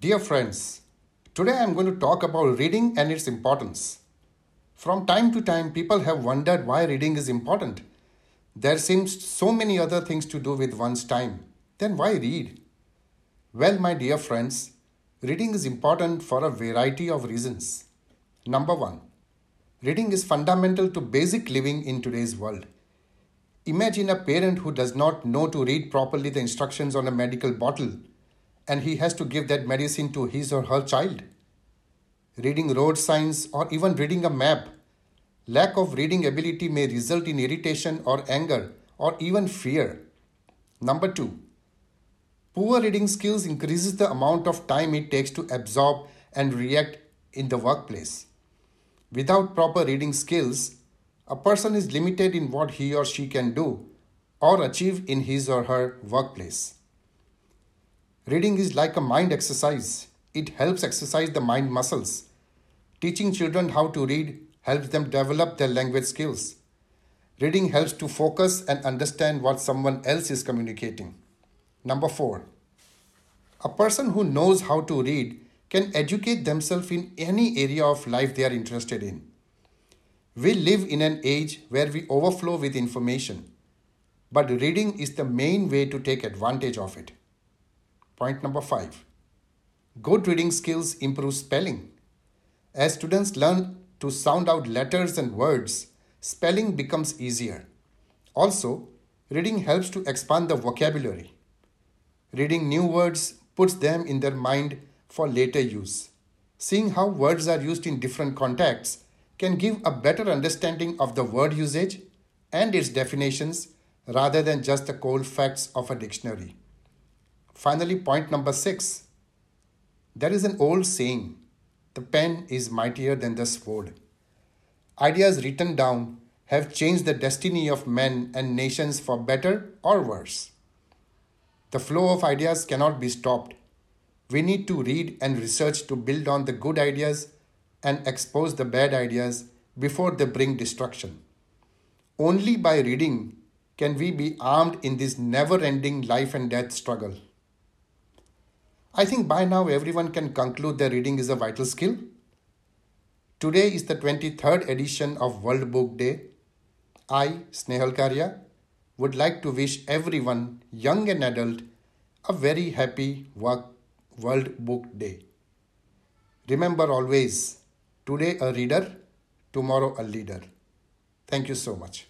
Dear friends, today I am going to talk about reading and its importance. From time to time, people have wondered why reading is important. There seems so many other things to do with one's time. Then why read? Well, my dear friends, reading is important for a variety of reasons. Number one, reading is fundamental to basic living in today's world. Imagine a parent who does not know to read properly the instructions on a medical bottle and he has to give that medicine to his or her child. Reading road signs or even reading a map. Lack of reading ability may result in irritation or anger or even fear. Number two, poor reading skills increases the amount of time it takes to absorb and react in the workplace. Without proper reading skills, a person is limited in what he or she can do or achieve in his or her workplace. Reading is like a mind exercise. It helps exercise the mind muscles. Teaching children how to read helps them develop their language skills. Reading helps to focus and understand what someone else is communicating. Number four, a person who knows how to read can educate themselves in any area of life they are interested in. We live in an age where we overflow with information, but reading is the main way to take advantage of it. Point number five good reading skills improve spelling. As students learn to sound out letters and words, spelling becomes easier. Also, reading helps to expand the vocabulary. Reading new words puts them in their mind for later use. Seeing how words are used in different contexts can give a better understanding of the word usage and its definitions rather than just the cold facts of a dictionary. Finally, point number six. There is an old saying the pen is mightier than the sword. Ideas written down have changed the destiny of men and nations for better or worse. The flow of ideas cannot be stopped. We need to read and research to build on the good ideas and expose the bad ideas before they bring destruction. Only by reading can we be armed in this never ending life and death struggle. I think by now everyone can conclude that reading is a vital skill. Today is the 23rd edition of World Book Day. I, Snehal Karya, would like to wish everyone, young and adult, a very happy World Book Day. Remember always, today a reader, tomorrow a leader. Thank you so much.